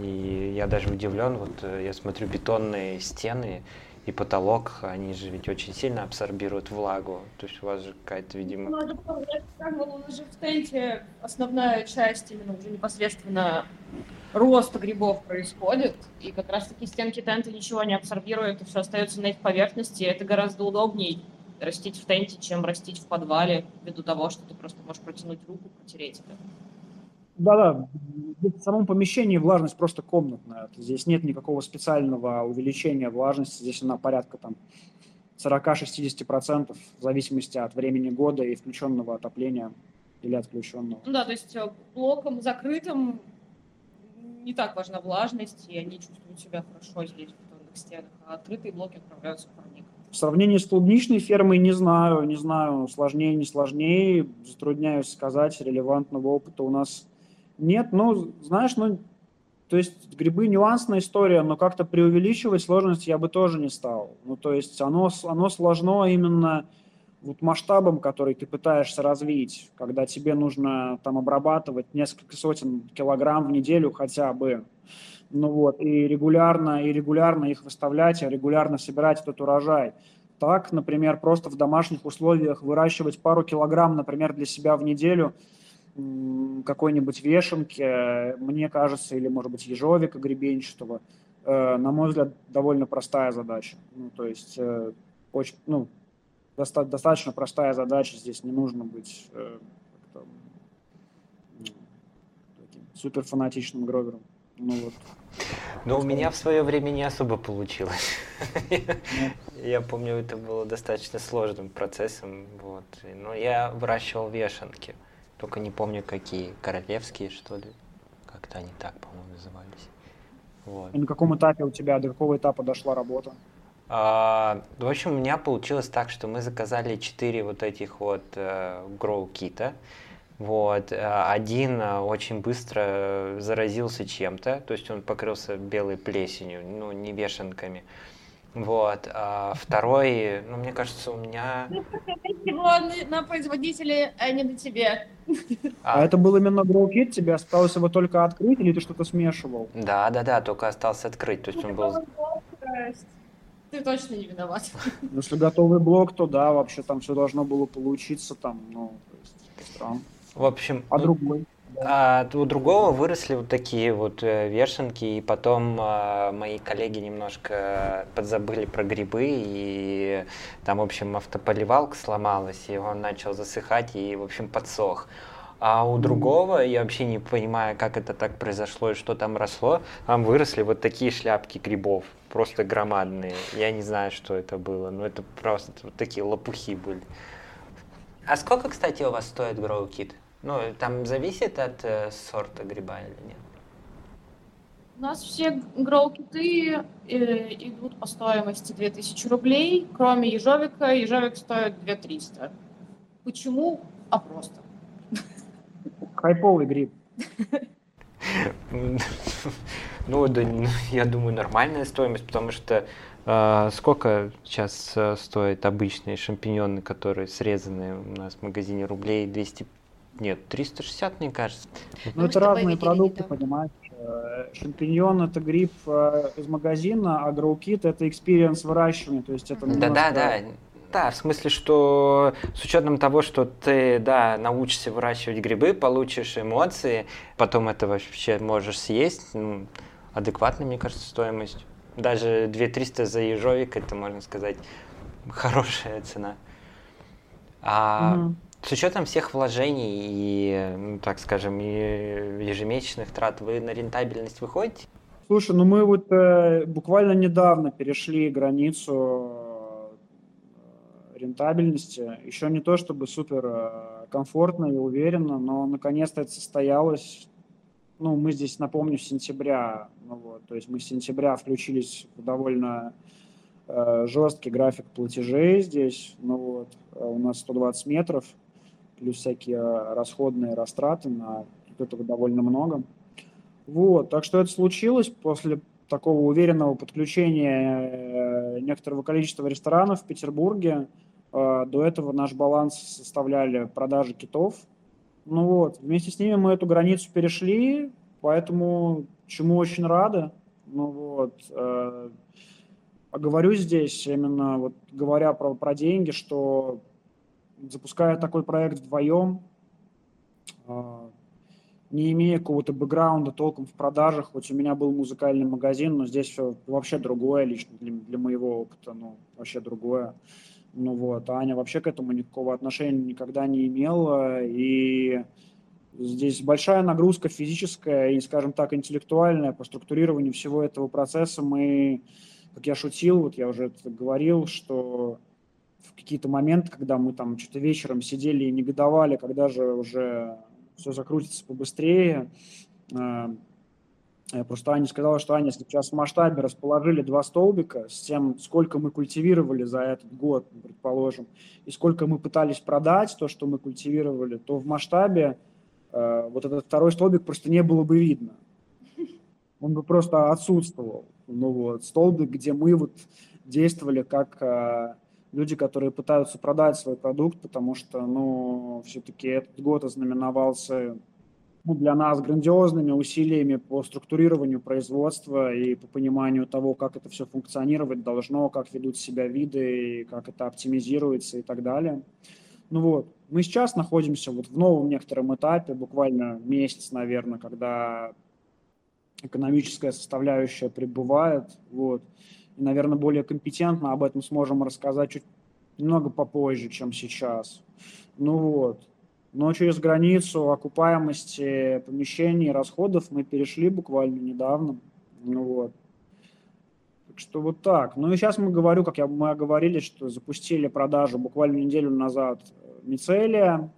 И я даже удивлен, вот э, я смотрю бетонные стены, и потолок, они же ведь очень сильно абсорбируют влагу. То есть у вас же какая-то, видимо... Ну, у нас же в тенте основная часть именно уже непосредственно роста грибов происходит, и как раз-таки стенки тента ничего не абсорбируют, и все остается на их поверхности. Это гораздо удобнее растить в тенте, чем растить в подвале, ввиду того, что ты просто можешь протянуть руку, протереть это. Да-да, в самом помещении влажность просто комнатная. Здесь нет никакого специального увеличения влажности. Здесь она порядка там 40-60% в зависимости от времени года и включенного отопления или отключенного. Ну да, то есть э, блоком закрытым не так важна влажность, и они чувствуют себя хорошо здесь, в бетонных стенах, а открытые блоки отправляются в парник. В сравнении с клубничной фермой не знаю, не знаю, сложнее, не сложнее, затрудняюсь сказать, релевантного опыта у нас нет, ну, знаешь, ну, то есть грибы нюансная история, но как-то преувеличивать сложность я бы тоже не стал. Ну, то есть оно, оно сложно именно вот масштабом, который ты пытаешься развить, когда тебе нужно там обрабатывать несколько сотен килограмм в неделю хотя бы, ну вот, и регулярно, и регулярно их выставлять, и регулярно собирать этот урожай. Так, например, просто в домашних условиях выращивать пару килограмм, например, для себя в неделю – какой-нибудь вешенки, мне кажется, или, может быть, ежовика гребенчатого, э, на мой взгляд, довольно простая задача. Ну, то есть, э, очень, ну, доста- достаточно простая задача, здесь не нужно быть э, ну, таким суперфанатичным гровером. Ну, вот. Но у меня в свое время не особо получилось. Я помню, это было достаточно сложным процессом. Вот. Но я выращивал вешенки. Только не помню, какие. Королевские, что ли? Как-то они так, по-моему, назывались. Вот. И на каком этапе у тебя, до какого этапа дошла работа? А, в общем, у меня получилось так, что мы заказали четыре вот этих вот э, гроу-кита. Вот. Э, один э, очень быстро заразился чем-то, то есть он покрылся белой плесенью, ну, не вешенками. Вот. А второй, ну, мне кажется, у меня... Его на производителе, а не на тебе. *laughs* А, а это был именно GrowKit, тебе осталось его только открыть, или ты что-то смешивал? Да, да, да, только остался открыть, то есть он был... Ты точно не виноват. Если готовый блок, то да, вообще там все должно было получиться там, ну, то есть, странно. В общем... А ну, другой? А у другого выросли вот такие вот э, вешенки, и потом а, мои коллеги немножко подзабыли про грибы, и там, в общем, автополивалка сломалась, и он начал засыхать, и, в общем, подсох. А у другого, я вообще не понимаю, как это так произошло и что там росло, там выросли вот такие шляпки грибов, просто громадные. Я не знаю, что это было, но это просто вот такие лопухи были. А сколько, кстати, у вас стоит Grow Kit? Ну, там зависит от э, сорта гриба или нет? У нас все гроу-киты э, идут по стоимости 2000 рублей, кроме ежовика. Ежовик стоит 2300. Почему? А просто. Хайповый гриб. *laughs* Ну, да, я думаю, нормальная стоимость, потому что э, сколько сейчас э, стоят обычные шампиньоны, которые срезаны у нас в магазине рублей 200 Нет, 360, мне кажется. Ну, это разные продукты, понимаешь? Э, шампиньон это гриб э, из магазина, а grow kit это experience выращивания, то есть это Да, да, да. Да, в смысле, что с учетом того, что ты, да, научишься выращивать грибы, получишь эмоции, потом это вообще можешь съесть, ну, адекватная, мне кажется, стоимость. Даже 2300 за ежовик, это, можно сказать, *laughs* хорошая цена. А mm с учетом всех вложений и, ну, так скажем, и ежемесячных трат, вы на рентабельность выходите? Слушай, ну мы вот э, буквально недавно перешли границу э, рентабельности. Еще не то чтобы супер э, комфортно и уверенно, но наконец-то это состоялось. Ну, мы здесь, напомню, с сентября. Ну, вот, то есть мы с сентября включились в довольно э, жесткий график платежей здесь. Ну вот, э, у нас 120 метров плюс всякие э, расходные растраты, на этого довольно много. Вот, так что это случилось после такого уверенного подключения э, некоторого количества ресторанов в Петербурге. Э, до этого наш баланс составляли продажи китов. Ну вот, вместе с ними мы эту границу перешли, поэтому чему очень рады. Ну вот, а говорю здесь именно вот говоря про, про деньги, что запуская такой проект вдвоем, а, не имея какого-то бэкграунда толком в продажах, хоть у меня был музыкальный магазин, но здесь все вообще другое лично для, для моего опыта, ну, вообще другое. Ну вот, а Аня вообще к этому никакого отношения никогда не имела, и здесь большая нагрузка физическая и, скажем так, интеллектуальная по структурированию всего этого процесса. Мы, как я шутил, вот я уже говорил, что в какие-то моменты, когда мы там что-то вечером сидели и негодовали, когда же уже все закрутится побыстрее. Э, просто Аня сказала, что Аня, если сейчас в масштабе расположили два столбика с тем, сколько мы культивировали за этот год, предположим, и сколько мы пытались продать то, что мы культивировали, то в масштабе э, вот этот второй столбик просто не было бы видно. Он бы просто отсутствовал. Ну вот, столбик, где мы вот действовали как э, люди, которые пытаются продать свой продукт, потому что, ну, все-таки этот год ознаменовался ну, для нас грандиозными усилиями по структурированию производства и по пониманию того, как это все функционировать должно, как ведут себя виды, как это оптимизируется и так далее. Ну вот, мы сейчас находимся вот в новом некотором этапе, буквально месяц, наверное, когда экономическая составляющая прибывает, вот, и, наверное, более компетентно об этом сможем рассказать чуть немного попозже, чем сейчас. Ну вот. Но через границу окупаемости помещений, расходов мы перешли буквально недавно. Ну вот. Так что вот так. Ну и сейчас мы говорю, как я, мы оговорились, что запустили продажу буквально неделю назад мицелия.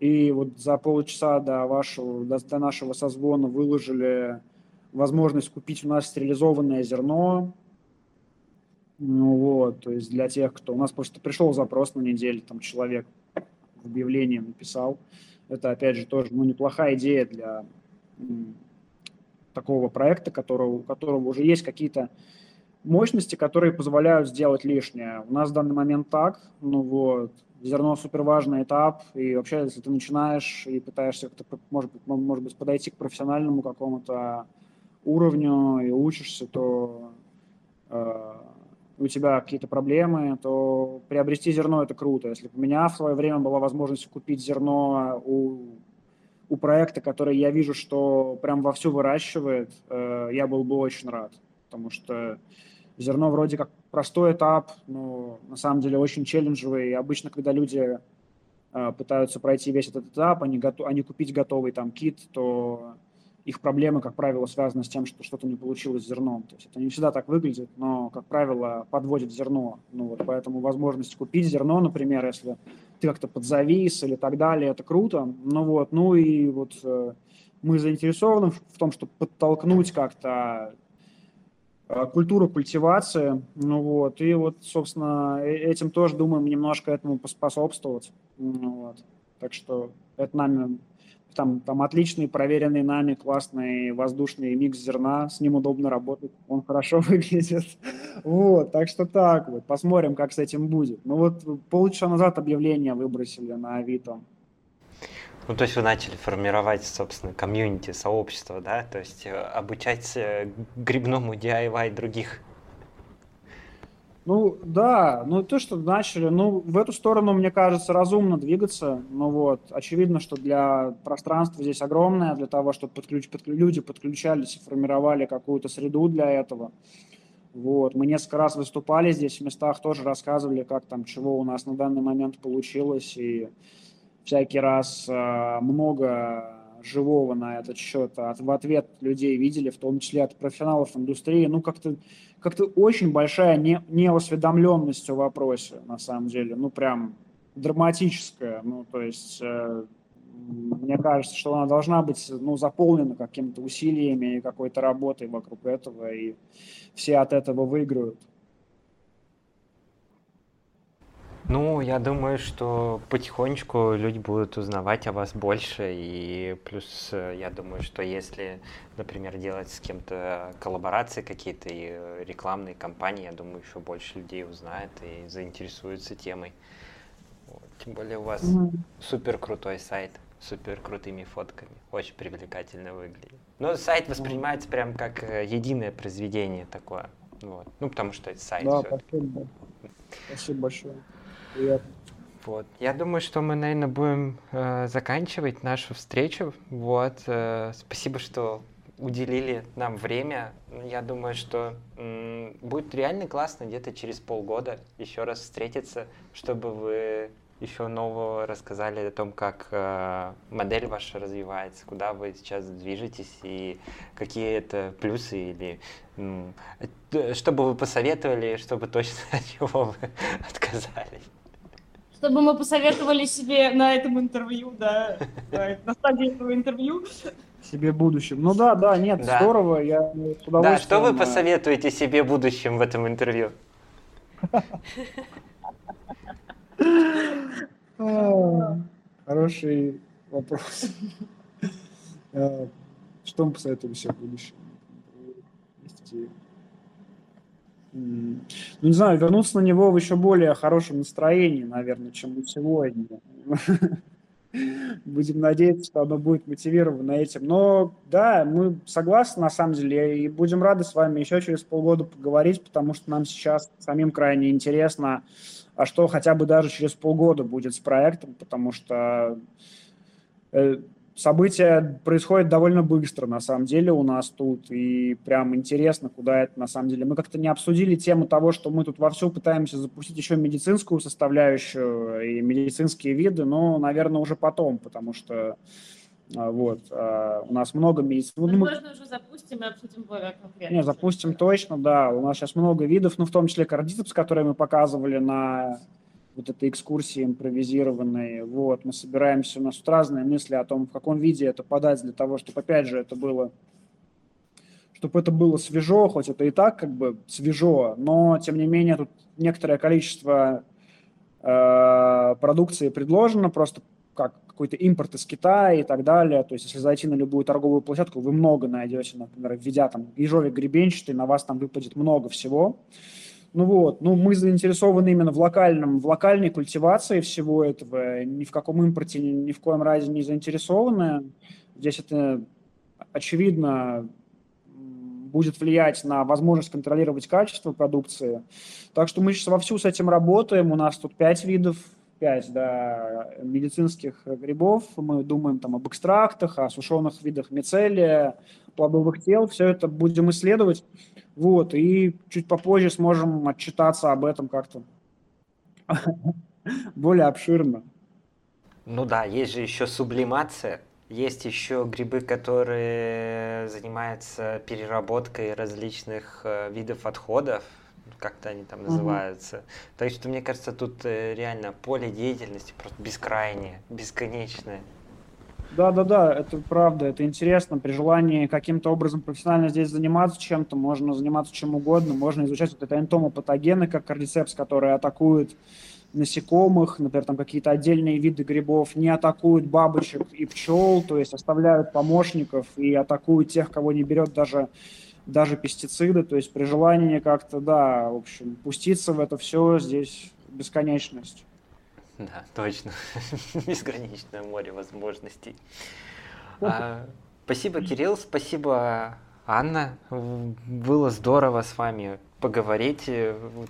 И вот за полчаса до, вашего, до, до нашего созвона выложили возможность купить у нас стерилизованное зерно ну вот, то есть для тех, кто... У нас просто пришел запрос на неделю, там человек в объявлении написал. Это, опять же, тоже ну, неплохая идея для такого проекта, которого, у которого уже есть какие-то мощности, которые позволяют сделать лишнее. У нас в данный момент так, ну вот, зерно супер важный этап, и вообще, если ты начинаешь и пытаешься как-то, может быть, может быть, подойти к профессиональному какому-то уровню и учишься, то э, у тебя какие-то проблемы, то приобрести зерно – это круто. Если у меня в свое время была возможность купить зерно у, у проекта, который я вижу, что прям вовсю выращивает, э, я был бы очень рад. Потому что зерно вроде как простой этап, но на самом деле очень челленджевый. И обычно, когда люди э, пытаются пройти весь этот этап, они, готов, они купить готовый там кит, то их проблемы, как правило, связаны с тем, что что-то не получилось с зерном. То есть это не всегда так выглядит, но, как правило, подводит зерно. Ну, вот, поэтому возможность купить зерно, например, если ты как-то подзавис или так далее, это круто. Ну, вот, ну и вот э, мы заинтересованы в том, чтобы подтолкнуть как-то э, культуру культивации, ну вот, и вот, собственно, э, этим тоже думаем немножко этому поспособствовать, ну вот, так что это нами там, там отличный, проверенный нами, классный воздушный микс зерна, с ним удобно работать, он хорошо *laughs* выглядит. Вот, так что так вот, посмотрим, как с этим будет. Ну вот полчаса назад объявление выбросили на Авито. Ну, то есть вы начали формировать, собственно, комьюнити, сообщество, да? То есть э, обучать э, грибному DIY других. Ну, да, ну то, что начали, ну, в эту сторону, мне кажется, разумно двигаться, ну вот, очевидно, что для пространства здесь огромное, для того, чтобы подключ, подключ, люди подключались и формировали какую-то среду для этого, вот, мы несколько раз выступали здесь в местах, тоже рассказывали, как там, чего у нас на данный момент получилось, и всякий раз э, много живого на этот счет от, в ответ людей видели, в том числе от профессионалов индустрии, ну, как-то как-то очень большая не, неосведомленность о вопросе, на самом деле, ну, прям драматическая, ну, то есть... Э, мне кажется, что она должна быть ну, заполнена какими-то усилиями и какой-то работой вокруг этого, и все от этого выиграют. Ну, я думаю, что потихонечку люди будут узнавать о вас больше, и плюс э, я думаю, что если, например, делать с кем-то коллаборации какие-то и рекламные кампании, я думаю, еще больше людей узнает и заинтересуется темой. Вот. Тем более у вас mm-hmm. супер крутой сайт, супер крутыми фотками, очень привлекательно выглядит. Но сайт воспринимается прям как э, единое произведение такое. Вот. Ну, потому что это сайт. Да, спасибо. Спасибо большое. Вот. Я думаю, что мы, наверное, будем э, заканчивать нашу встречу. Вот. Э, спасибо, что уделили нам время. Я думаю, что м, будет реально классно где-то через полгода еще раз встретиться, чтобы вы еще нового рассказали о том, как э, модель ваша развивается, куда вы сейчас движетесь и какие это плюсы или э, что бы вы посоветовали, чтобы точно *laughs* от чего вы отказались чтобы мы посоветовали себе на этом интервью, да, *laughs* на стадии этого интервью. Себе будущем. Ну да, да, нет, да. здорово, я с удовольствием... Да, что вы посоветуете себе будущем в этом интервью? *laughs* Хороший вопрос. А, что мы посоветуем себе в будущем? Ну, не знаю, вернуться на него в еще более хорошем настроении, наверное, чем сегодня. *laughs* Будем надеяться, что оно будет мотивировано этим. Но да, мы согласны, на самом деле, и будем рады с вами еще через полгода поговорить, потому что нам сейчас самим крайне интересно, а что хотя бы даже через полгода будет с проектом, потому что э, события происходят довольно быстро, на самом деле, у нас тут, и прям интересно, куда это на самом деле. Мы как-то не обсудили тему того, что мы тут вовсю пытаемся запустить еще медицинскую составляющую и медицинские виды, но, наверное, уже потом, потому что а, вот, а, у нас много медицинских... Ну, Возможно, уже запустим и обсудим более конкретно. Не, запустим точно, да. У нас сейчас много видов, ну, в том числе кардицепс, которые мы показывали на вот этой экскурсии импровизированной. Вот, мы собираемся, у нас тут разные мысли о том, в каком виде это подать для того, чтобы, опять же, это было чтобы это было свежо, хоть это и так как бы свежо, но, тем не менее, тут некоторое количество э, продукции предложено, просто как какой-то импорт из Китая и так далее. То есть, если зайти на любую торговую площадку, вы много найдете, например, введя там ежовик гребенчатый, на вас там выпадет много всего. Ну вот, ну мы заинтересованы именно в локальном, в локальной культивации всего этого, ни в каком импорте ни, ни в коем разе не заинтересованы. Здесь это очевидно будет влиять на возможность контролировать качество продукции. Так что мы сейчас вовсю с этим работаем. У нас тут пять видов, пять да, медицинских грибов. Мы думаем там об экстрактах, о сушеных видах мицелия, плодовых тел. Все это будем исследовать. Вот, и чуть попозже сможем отчитаться об этом как-то *laughs* более обширно. Ну да, есть же еще сублимация, есть еще грибы, которые занимаются переработкой различных э, видов отходов, как-то они там называются. Угу. Так что, мне кажется, тут э, реально поле деятельности просто бескрайнее, бесконечное. Да, да, да, это правда, это интересно. При желании каким-то образом профессионально здесь заниматься чем-то, можно заниматься чем угодно, можно изучать вот это энтомопатогены, как кардицепс, которые атакуют насекомых, например, там какие-то отдельные виды грибов, не атакуют бабочек и пчел, то есть оставляют помощников и атакуют тех, кого не берет даже, даже пестициды, то есть при желании как-то, да, в общем, пуститься в это все здесь бесконечность. Да, точно. *laughs* Безграничное море возможностей. А, спасибо, Кирилл, спасибо, Анна. Было здорово с вами поговорить.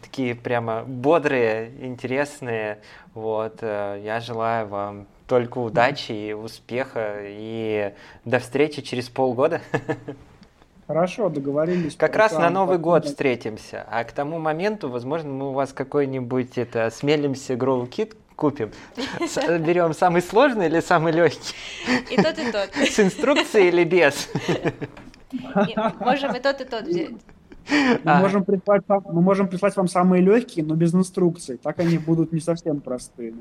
Такие прямо бодрые, интересные. Вот. Э, я желаю вам только удачи и успеха. И до встречи через полгода. *laughs* Хорошо, договорились. Как раз на Новый год встретимся. А к тому моменту, возможно, мы у вас какой-нибудь это смелимся Grow Kit купим. Берем самый сложный или самый легкий? И тот, и тот. С инструкцией или без? Можем и тот, и тот взять. Мы, а. можем прислать, мы можем прислать вам самые легкие, но без инструкций. Так они будут не совсем простые.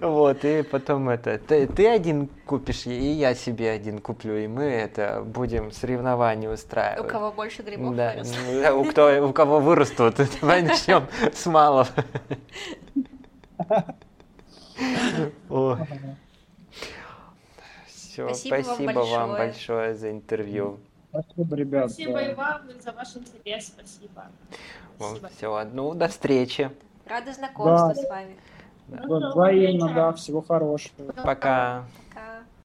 Вот, и потом это, ты, ты один купишь, и я себе один куплю, и мы это будем соревнования устраивать. У кого больше грибов да, у, кто, у кого вырастут. *laughs* Давай начнем с малого. Все, спасибо, вам, большое. за интервью. Спасибо, ребят. Спасибо и вам за ваш интерес. Спасибо. спасибо. Все, ну, до встречи. Рада знакомству с вами. Взаимно, да. Всего хорошего. Пока.